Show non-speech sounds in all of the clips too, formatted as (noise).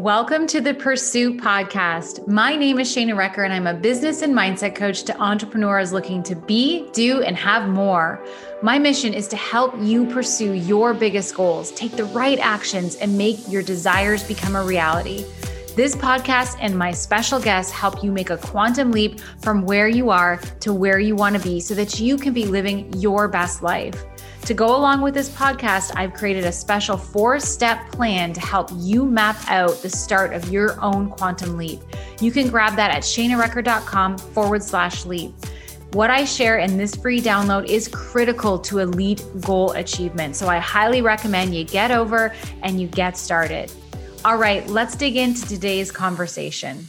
Welcome to the Pursuit Podcast. My name is Shana Recker, and I'm a business and mindset coach to entrepreneurs looking to be, do, and have more. My mission is to help you pursue your biggest goals, take the right actions, and make your desires become a reality. This podcast and my special guests help you make a quantum leap from where you are to where you want to be so that you can be living your best life. To go along with this podcast, I've created a special four step plan to help you map out the start of your own quantum leap. You can grab that at shanarecker.com forward slash leap. What I share in this free download is critical to elite goal achievement. So I highly recommend you get over and you get started. All right, let's dig into today's conversation.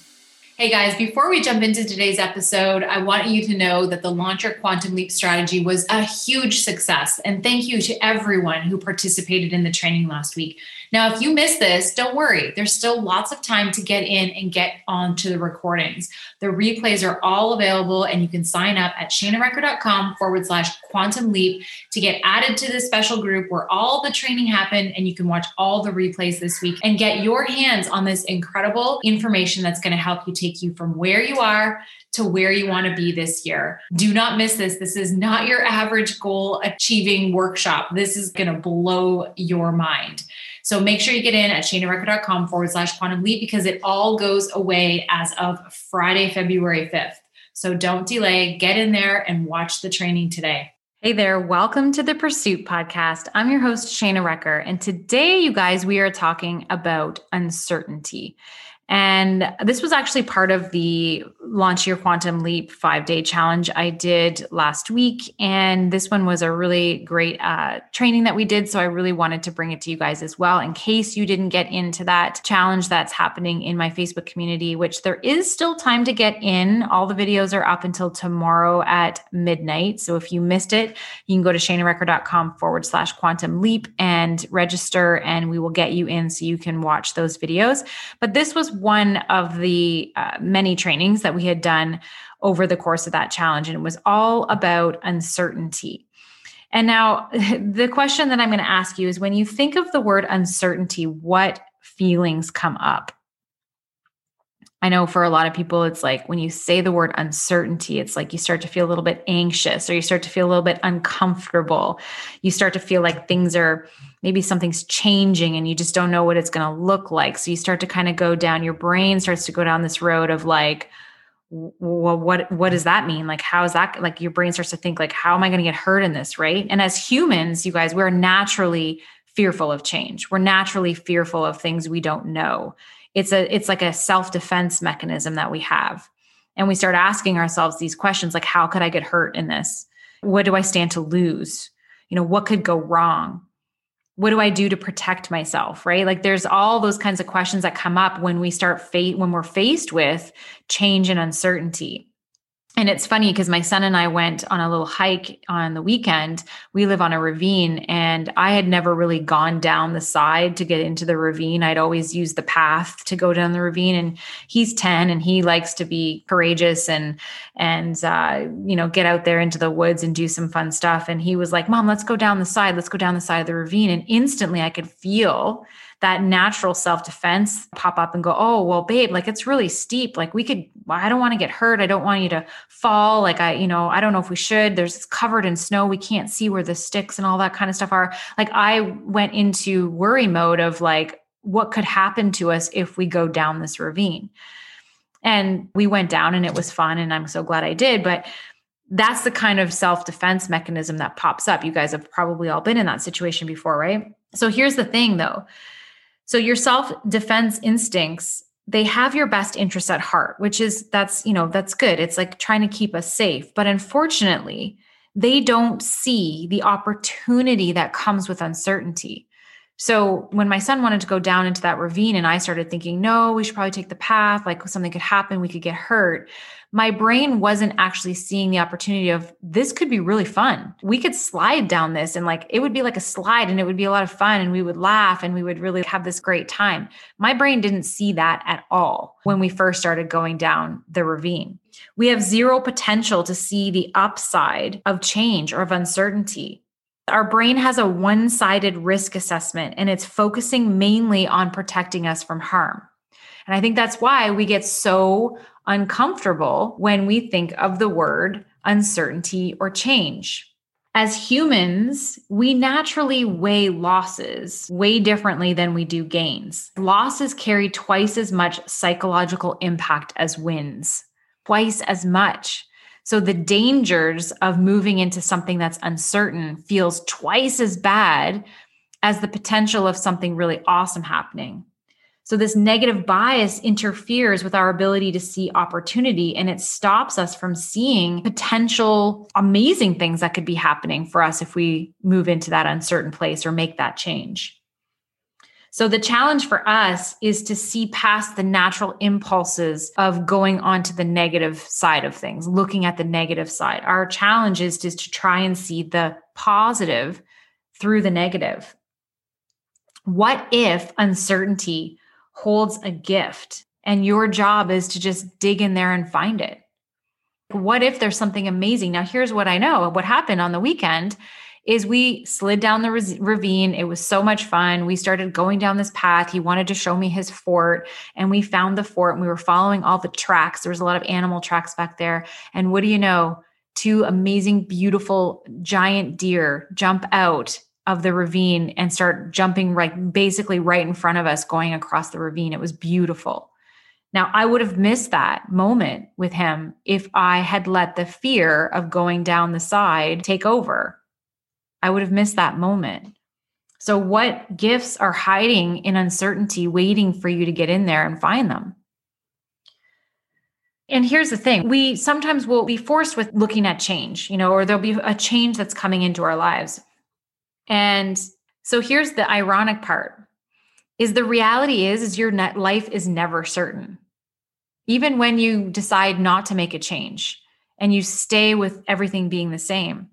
Hey guys, before we jump into today's episode, I want you to know that the Launch Your Quantum Leap strategy was a huge success. And thank you to everyone who participated in the training last week. Now, if you missed this, don't worry. There's still lots of time to get in and get onto the recordings. The replays are all available, and you can sign up at shanarecker.com forward slash quantum leap to get added to this special group where all the training happened and you can watch all the replays this week and get your hands on this incredible information that's going to help you take you from where you are to where you want to be this year. Do not miss this. This is not your average goal achieving workshop. This is going to blow your mind. So make sure you get in at shanarecker.com forward slash quantum leap because it all goes away as of Friday, February 5th. So don't delay, get in there and watch the training today. Hey there, welcome to the Pursuit Podcast. I'm your host, Shana Recker. And today, you guys, we are talking about uncertainty. And this was actually part of the Launch Your Quantum Leap five day challenge I did last week. And this one was a really great uh, training that we did. So I really wanted to bring it to you guys as well, in case you didn't get into that challenge that's happening in my Facebook community, which there is still time to get in. All the videos are up until tomorrow at midnight. So if you missed it, you can go to shanarecker.com forward slash quantum leap and register, and we will get you in so you can watch those videos. But this was one of the uh, many trainings that we had done over the course of that challenge, and it was all about uncertainty. And now, (laughs) the question that I'm going to ask you is when you think of the word uncertainty, what feelings come up? I know for a lot of people, it's like when you say the word uncertainty, it's like you start to feel a little bit anxious or you start to feel a little bit uncomfortable. You start to feel like things are maybe something's changing and you just don't know what it's going to look like. So you start to kind of go down, your brain starts to go down this road of like, well, what what does that mean? Like, how is that like your brain starts to think, like, how am I going to get hurt in this? Right. And as humans, you guys, we're naturally fearful of change. We're naturally fearful of things we don't know it's a it's like a self-defense mechanism that we have. And we start asking ourselves these questions like how could i get hurt in this? What do i stand to lose? You know what could go wrong? What do i do to protect myself right? Like there's all those kinds of questions that come up when we start fa- when we're faced with change and uncertainty and it's funny because my son and I went on a little hike on the weekend. We live on a ravine, and I had never really gone down the side to get into the ravine. I'd always used the path to go down the ravine. And he's 10 and he likes to be courageous and, and, uh, you know, get out there into the woods and do some fun stuff. And he was like, Mom, let's go down the side. Let's go down the side of the ravine. And instantly I could feel that natural self defense pop up and go, oh, well, babe, like it's really steep. Like we could, I don't want to get hurt. I don't want you to fall. Like I, you know, I don't know if we should. There's covered in snow. We can't see where the sticks and all that kind of stuff are. Like I went into worry mode of like, what could happen to us if we go down this ravine? And we went down and it was fun. And I'm so glad I did. But that's the kind of self defense mechanism that pops up. You guys have probably all been in that situation before, right? So here's the thing though so your self defense instincts, they have your best interests at heart, which is that's, you know, that's good. It's like trying to keep us safe. But unfortunately, they don't see the opportunity that comes with uncertainty. So when my son wanted to go down into that ravine and I started thinking, no, we should probably take the path, like something could happen, we could get hurt my brain wasn't actually seeing the opportunity of this could be really fun. We could slide down this and like it would be like a slide and it would be a lot of fun and we would laugh and we would really have this great time. My brain didn't see that at all when we first started going down the ravine. We have zero potential to see the upside of change or of uncertainty. Our brain has a one sided risk assessment and it's focusing mainly on protecting us from harm. And I think that's why we get so uncomfortable when we think of the word uncertainty or change. As humans, we naturally weigh losses way differently than we do gains. Losses carry twice as much psychological impact as wins, twice as much. So the dangers of moving into something that's uncertain feels twice as bad as the potential of something really awesome happening. So this negative bias interferes with our ability to see opportunity and it stops us from seeing potential amazing things that could be happening for us if we move into that uncertain place or make that change. So the challenge for us is to see past the natural impulses of going onto the negative side of things, looking at the negative side. Our challenge is just to try and see the positive through the negative. What if uncertainty holds a gift and your job is to just dig in there and find it? What if there's something amazing? Now, here's what I know what happened on the weekend is we slid down the ravine. It was so much fun. We started going down this path. He wanted to show me his fort, and we found the fort and we were following all the tracks. There was a lot of animal tracks back there. And what do you know? Two amazing, beautiful, giant deer jump out of the ravine and start jumping right basically right in front of us going across the ravine. It was beautiful. Now, I would have missed that moment with him if I had let the fear of going down the side take over. I would have missed that moment. So, what gifts are hiding in uncertainty, waiting for you to get in there and find them? And here's the thing we sometimes will be forced with looking at change, you know, or there'll be a change that's coming into our lives. And so here's the ironic part is the reality is is your net life is never certain. Even when you decide not to make a change and you stay with everything being the same,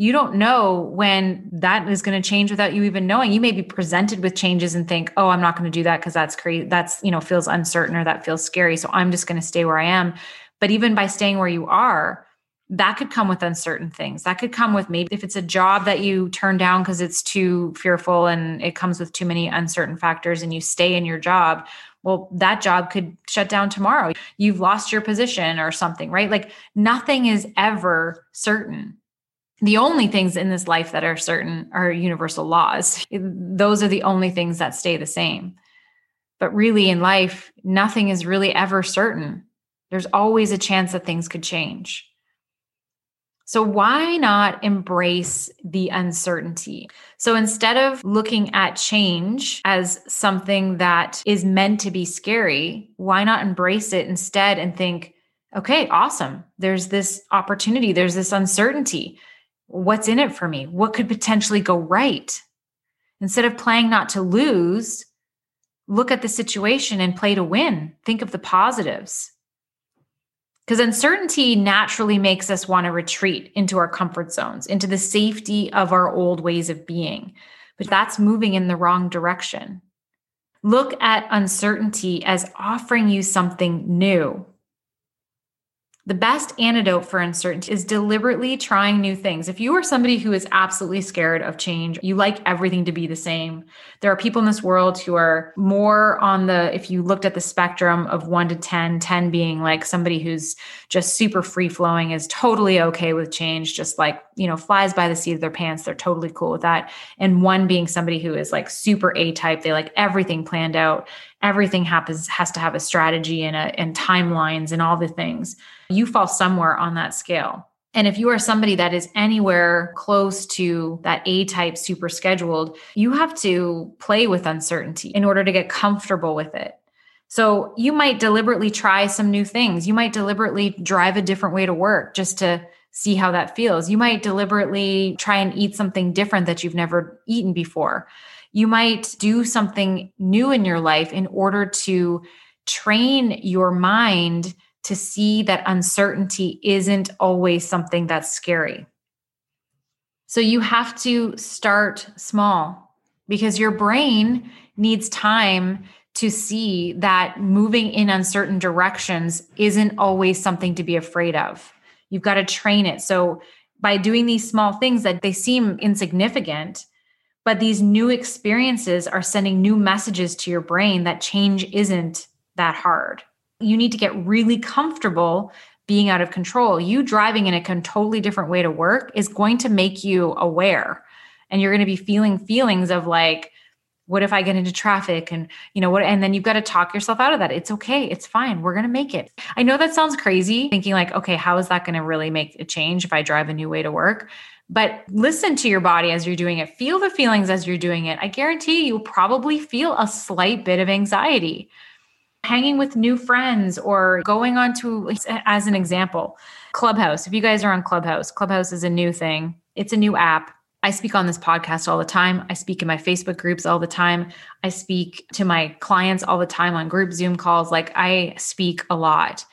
you don't know when that is going to change without you even knowing. You may be presented with changes and think, "Oh, I'm not going to do that because that's crazy. That's you know feels uncertain or that feels scary. So I'm just going to stay where I am." But even by staying where you are, that could come with uncertain things. That could come with maybe if it's a job that you turn down because it's too fearful and it comes with too many uncertain factors, and you stay in your job. Well, that job could shut down tomorrow. You've lost your position or something, right? Like nothing is ever certain the only things in this life that are certain are universal laws. Those are the only things that stay the same. But really, in life, nothing is really ever certain. There's always a chance that things could change. So, why not embrace the uncertainty? So, instead of looking at change as something that is meant to be scary, why not embrace it instead and think, okay, awesome. There's this opportunity, there's this uncertainty what's in it for me? What could potentially go right? Instead of playing not to lose, look at the situation and play to win. Think of the positives. Because uncertainty naturally makes us want to retreat into our comfort zones, into the safety of our old ways of being. But that's moving in the wrong direction. Look at uncertainty as offering you something new, the best antidote for uncertainty is deliberately trying new things. If you are somebody who is absolutely scared of change, you like everything to be the same. There are people in this world who are more on the, if you looked at the spectrum of one to 10, 10 being like somebody who's just super free flowing, is totally okay with change, just like, you know, flies by the seat of their pants. They're totally cool with that. And one being somebody who is like super A type, they like everything planned out everything happens has to have a strategy and a, and timelines and all the things you fall somewhere on that scale and if you are somebody that is anywhere close to that A type super scheduled, you have to play with uncertainty in order to get comfortable with it. So you might deliberately try some new things. You might deliberately drive a different way to work just to see how that feels. You might deliberately try and eat something different that you've never eaten before. You might do something new in your life in order to train your mind to see that uncertainty isn't always something that's scary. So you have to start small because your brain needs time to see that moving in uncertain directions isn't always something to be afraid of. You've got to train it. So by doing these small things that they seem insignificant, but these new experiences are sending new messages to your brain that change isn't that hard. You need to get really comfortable being out of control. You driving in a totally different way to work is going to make you aware. And you're going to be feeling feelings of like, what if I get into traffic and you know what and then you've got to talk yourself out of that. It's okay. It's fine. We're going to make it. I know that sounds crazy thinking like okay, how is that going to really make a change if I drive a new way to work? But listen to your body as you're doing it. Feel the feelings as you're doing it. I guarantee you'll probably feel a slight bit of anxiety. Hanging with new friends or going on to, as an example, Clubhouse. If you guys are on Clubhouse, Clubhouse is a new thing, it's a new app. I speak on this podcast all the time. I speak in my Facebook groups all the time. I speak to my clients all the time on group Zoom calls. Like I speak a lot.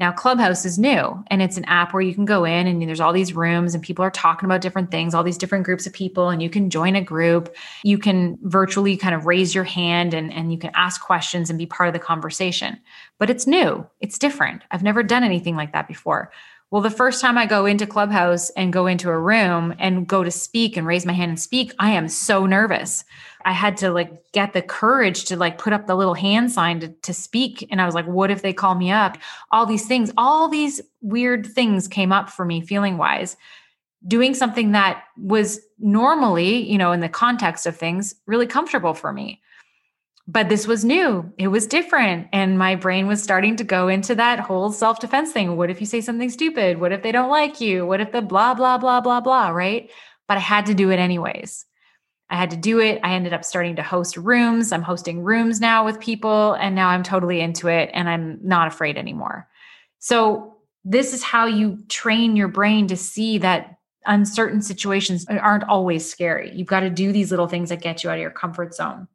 Now, Clubhouse is new and it's an app where you can go in and there's all these rooms and people are talking about different things, all these different groups of people, and you can join a group. You can virtually kind of raise your hand and, and you can ask questions and be part of the conversation. But it's new, it's different. I've never done anything like that before. Well, the first time I go into Clubhouse and go into a room and go to speak and raise my hand and speak, I am so nervous. I had to like get the courage to like put up the little hand sign to, to speak. And I was like, what if they call me up? All these things, all these weird things came up for me feeling wise. Doing something that was normally, you know, in the context of things, really comfortable for me but this was new. It was different. And my brain was starting to go into that whole self defense thing. What if you say something stupid? What if they don't like you? What if the blah, blah, blah, blah, blah, right? But I had to do it anyways. I had to do it. I ended up starting to host rooms. I'm hosting rooms now with people, and now I'm totally into it and I'm not afraid anymore. So, this is how you train your brain to see that uncertain situations aren't always scary. You've got to do these little things that get you out of your comfort zone.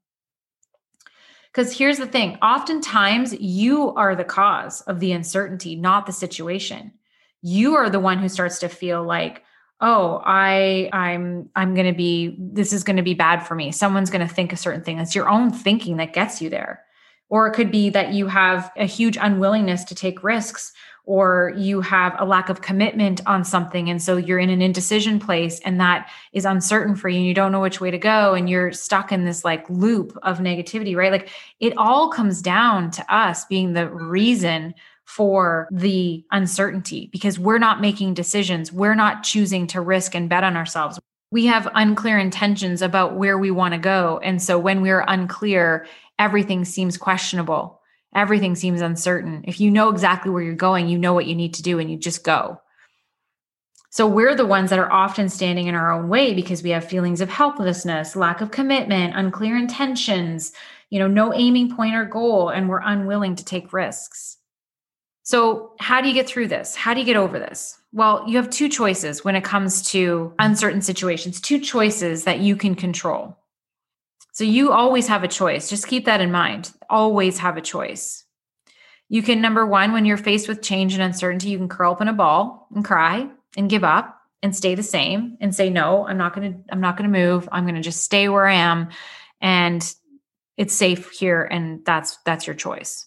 Because here's the thing oftentimes you are the cause of the uncertainty, not the situation. You are the one who starts to feel like, oh i i'm i'm going to be this is going to be bad for me. Someone's going to think a certain thing. It's your own thinking that gets you there. Or it could be that you have a huge unwillingness to take risks or you have a lack of commitment on something and so you're in an indecision place and that is uncertain for you and you don't know which way to go and you're stuck in this like loop of negativity right? Like it all comes down to us being the reason for the uncertainty because we're not making decisions. We're not choosing to risk and bet on ourselves. We have unclear intentions about where we want to go and so when we're unclear everything seems questionable everything seems uncertain. If you know exactly where you're going, you know what you need to do and you just go. So we're the ones that are often standing in our own way because we have feelings of helplessness, lack of commitment, unclear intentions, you know, no aiming point or goal, and we're unwilling to take risks. So, how do you get through this? How do you get over this? Well, you have two choices when it comes to uncertain situations, two choices that you can control. So you always have a choice. Just keep that in mind. Always have a choice. You can, number one, when you're faced with change and uncertainty, you can curl up in a ball and cry and give up and stay the same and say, no, I'm not going to, I'm not going to move. I'm going to just stay where I am. And it's safe here. And that's, that's your choice.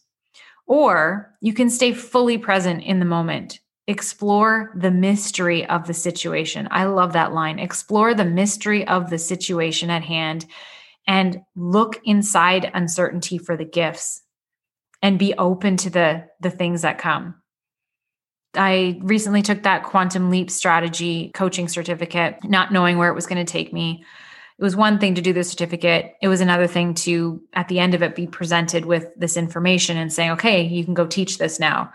Or you can stay fully present in the moment. Explore the mystery of the situation. I love that line. Explore the mystery of the situation at hand and look inside uncertainty for the gifts and be open to the the things that come. I recently took that quantum leap strategy coaching certificate not knowing where it was going to take me. It was one thing to do the certificate. It was another thing to at the end of it be presented with this information and saying okay you can go teach this now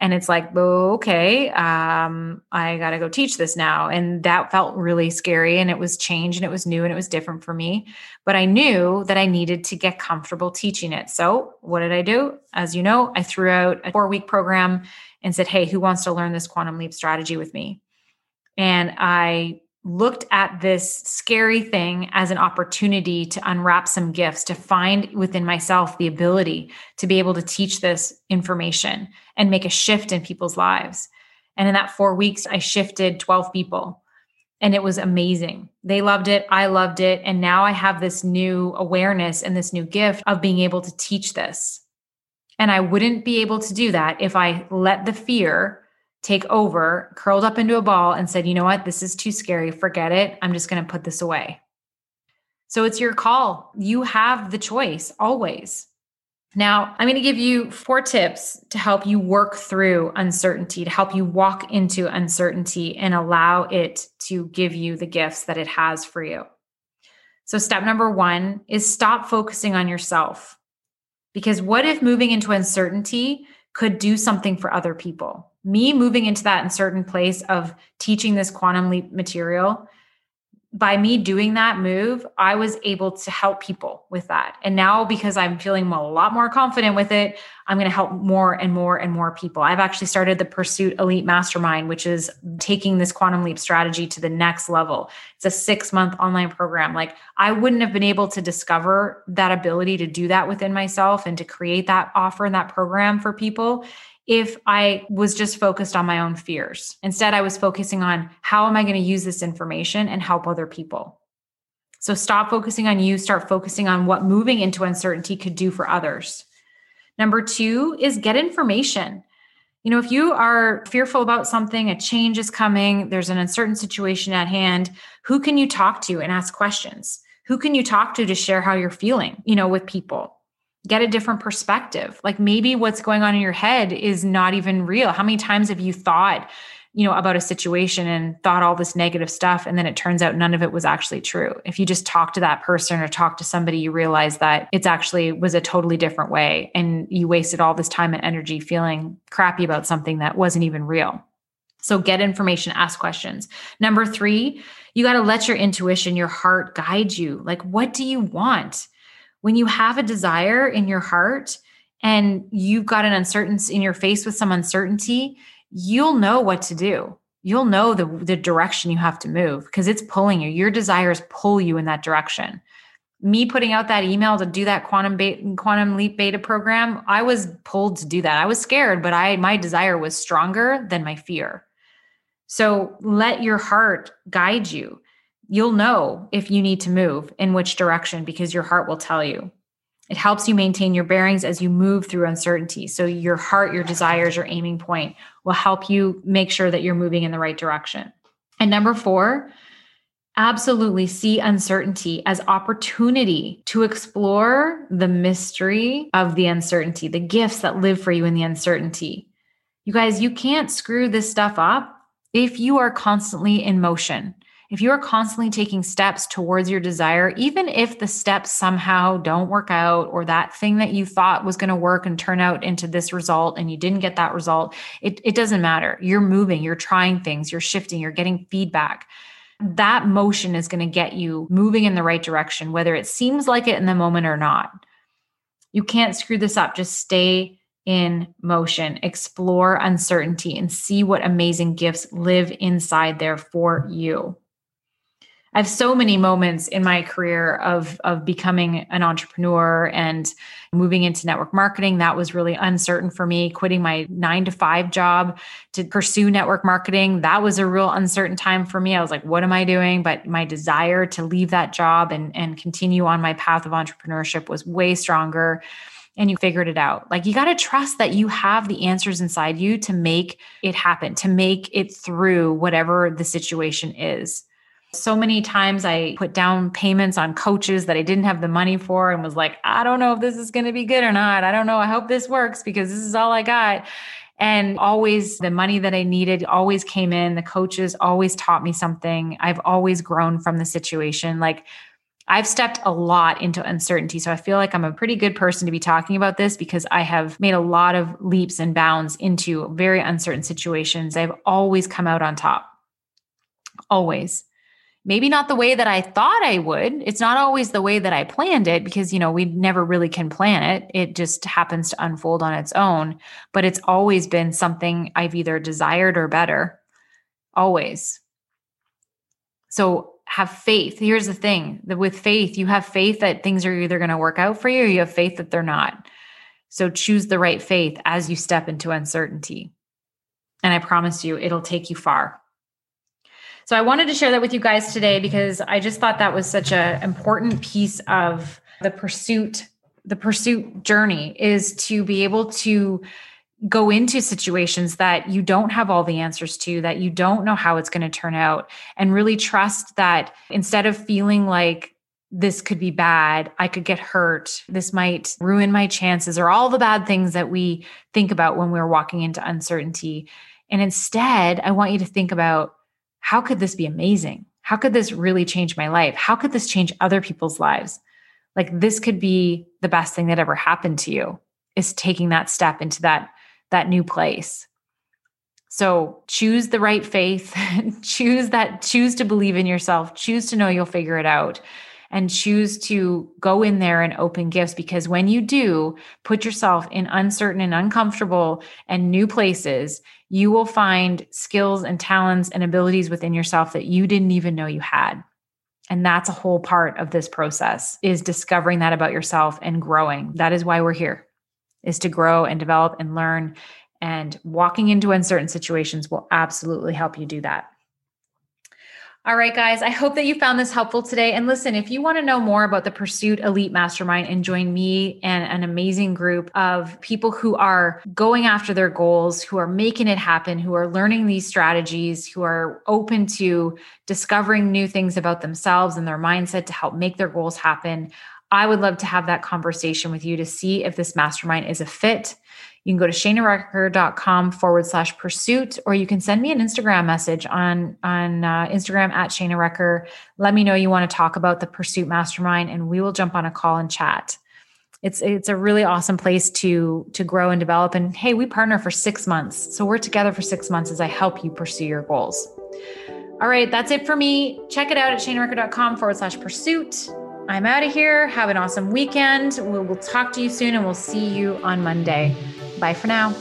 and it's like okay um, i got to go teach this now. And that felt really scary and it was change and it was new and it was different for me. But i knew that i needed to get comfortable teaching it. So what did i do? As you know i threw out a four week program and said hey who wants to learn this quantum leap strategy with me? And i looked at this scary thing as an opportunity to unwrap some gifts, to find within myself the ability to be able to teach this information and make a shift in people's lives. And in that four weeks, I shifted 12 people. And it was amazing. They loved it. I loved it. And now I have this new awareness and this new gift of being able to teach this. And I wouldn't be able to do that if I let the fear take over, curled up into a ball, and said, you know what, this is too scary. Forget it. I'm just going to put this away. So it's your call. You have the choice always. Now, I'm going to give you four tips to help you work through uncertainty, to help you walk into uncertainty and allow it to give you the gifts that it has for you. So, step number one is stop focusing on yourself. Because what if moving into uncertainty could do something for other people? Me moving into that uncertain place of teaching this quantum leap material by me doing that move, I was able to help people with that. And now, because I'm feeling a lot more confident with it, I'm going to help more and more and more people. I've actually started the Pursuit Elite Mastermind, which is taking this quantum leap strategy to the next level. It's a six month online program. Like, I wouldn't have been able to discover that ability to do that within myself and to create that offer and that program for people if I was just focused on my own fears. Instead, I was focusing on how am I going to use this information and help other people. So stop focusing on you, start focusing on what moving into uncertainty could do for others. Number two is get information. You know, if you are fearful about something, a change is coming, there's an uncertain situation at hand, who can you talk to and ask questions? Who can you talk to to share how you're feeling, you know, with people? Get a different perspective. Like maybe what's going on in your head is not even real. How many times have you thought, you know, about a situation and thought all this negative stuff and then it turns out none of it was actually true. If you just talk to that person or talk to somebody, you realize that it's actually was a totally different way and you wasted all this time and energy feeling crappy about something that wasn't even real. So get information, ask questions. Number 3, you got to let your intuition, your heart guide you. Like what do you want? When you have a desire in your heart and you've got an uncertainty in your face with some uncertainty, you'll know what to do. You'll know the, the direction you have to move because it's pulling you. Your desires pull you in that direction. Me putting out that email to do that quantum beta, quantum leap beta program, I was pulled to do that. I was scared, but I my desire was stronger than my fear. So let your heart guide you you'll know if you need to move in which direction because your heart will tell you. It helps you maintain your bearings as you move through uncertainty. So, your heart, your desires, your aiming point will help you make sure that you're moving in the right direction. And number four, absolutely see uncertainty as opportunity to explore the mystery of the uncertainty, the gifts that live for you in the uncertainty. You guys, you can't screw this stuff up if you are constantly in motion if you are constantly taking steps towards your desire, even if the steps somehow don't work out or that thing that you thought was going to work and turn out into this result and you didn't get that result, it, it doesn't matter. You're moving, you're trying things, you're shifting, you're getting feedback. That motion is going to get you moving in the right direction, whether it seems like it in the moment or not. You can't screw this up. Just stay in motion, explore uncertainty, and see what amazing gifts live inside there for you. I have so many moments in my career of of becoming an entrepreneur and moving into network marketing. That was really uncertain for me. Quitting my nine to five job to pursue network marketing. That was a real uncertain time for me. I was like, what am I doing? But my desire to leave that job and, and continue on my path of entrepreneurship was way stronger and you figured it out. Like you got to trust that you have the answers inside you to make it happen, to make it through whatever the situation is. So many times I put down payments on coaches that I didn't have the money for and was like, I don't know if this is going to be good or not. I don't know. I hope this works because this is all I got. And always the money that I needed always came in. The coaches always taught me something. I've always grown from the situation. Like I've stepped a lot into uncertainty. So I feel like I'm a pretty good person to be talking about this because I have made a lot of leaps and bounds into very uncertain situations. I've always come out on top. Always maybe not the way that I thought I would. It's not always the way that I planned it because, you know, we never really can plan it. It just happens to unfold on its own. But it's always been something I've either desired or better. Always. So have faith. Here's the thing that with faith, you have faith that things are either going to work out for you or you have faith that they're not. So choose the right faith as you step into uncertainty. And I promise you, it'll take you far. So I wanted to share that with you guys today because I just thought that was such an important piece of the pursuit the pursuit journey is to be able to go into situations that you don't have all the answers to, that you don't know how it's going to turn out, and really trust that instead of feeling like this could be bad. I could get hurt. This might ruin my chances, or all the bad things that we think about when we're walking into uncertainty. And instead, I want you to think about how could this be amazing? How could this really change my life? How could this change other people's lives? Like, this could be the best thing that ever happened to you is taking that step into that that new place. So choose the right faith, (laughs) choose that choose to believe in yourself, choose to know you'll figure it out and choose to go in there and open gifts because when you do put yourself in uncertain and uncomfortable and new places, you will find skills and talents and abilities within yourself that you didn't even know you had. And that's a whole part of this process is discovering that about yourself and growing. That is why we're here is to grow and develop and learn. And walking into uncertain situations will absolutely help you do that. All right, guys, I hope that you found this helpful today. And listen, if you want to know more about the Pursuit Elite Mastermind and join me and an amazing group of people who are going after their goals, who are making it happen, who are learning these strategies, who are open to discovering new things about themselves and their mindset to help make their goals happen, I would love to have that conversation with you to see if this mastermind is a fit. You can go to shanarecker.com forward slash pursuit, or you can send me an Instagram message on, on uh, Instagram at Recker. Let me know you want to talk about the Pursuit Mastermind, and we will jump on a call and chat. It's it's a really awesome place to to grow and develop. And hey, we partner for six months, so we're together for six months as I help you pursue your goals. All right, that's it for me. Check it out at shanarecker.com forward slash pursuit. I'm out of here. Have an awesome weekend. We'll talk to you soon and we'll see you on Monday. Bye for now.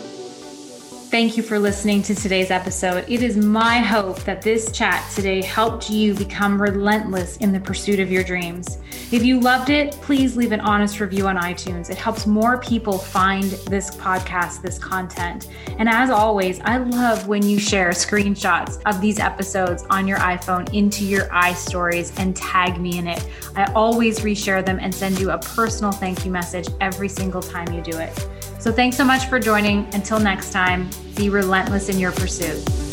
Thank you for listening to today's episode. It is my hope that this chat today helped you become relentless in the pursuit of your dreams. If you loved it, please leave an honest review on iTunes. It helps more people find this podcast, this content. And as always, I love when you share screenshots of these episodes on your iPhone into your iStories and tag me in it. I always reshare them and send you a personal thank you message every single time you do it. So thanks so much for joining. Until next time, be relentless in your pursuit.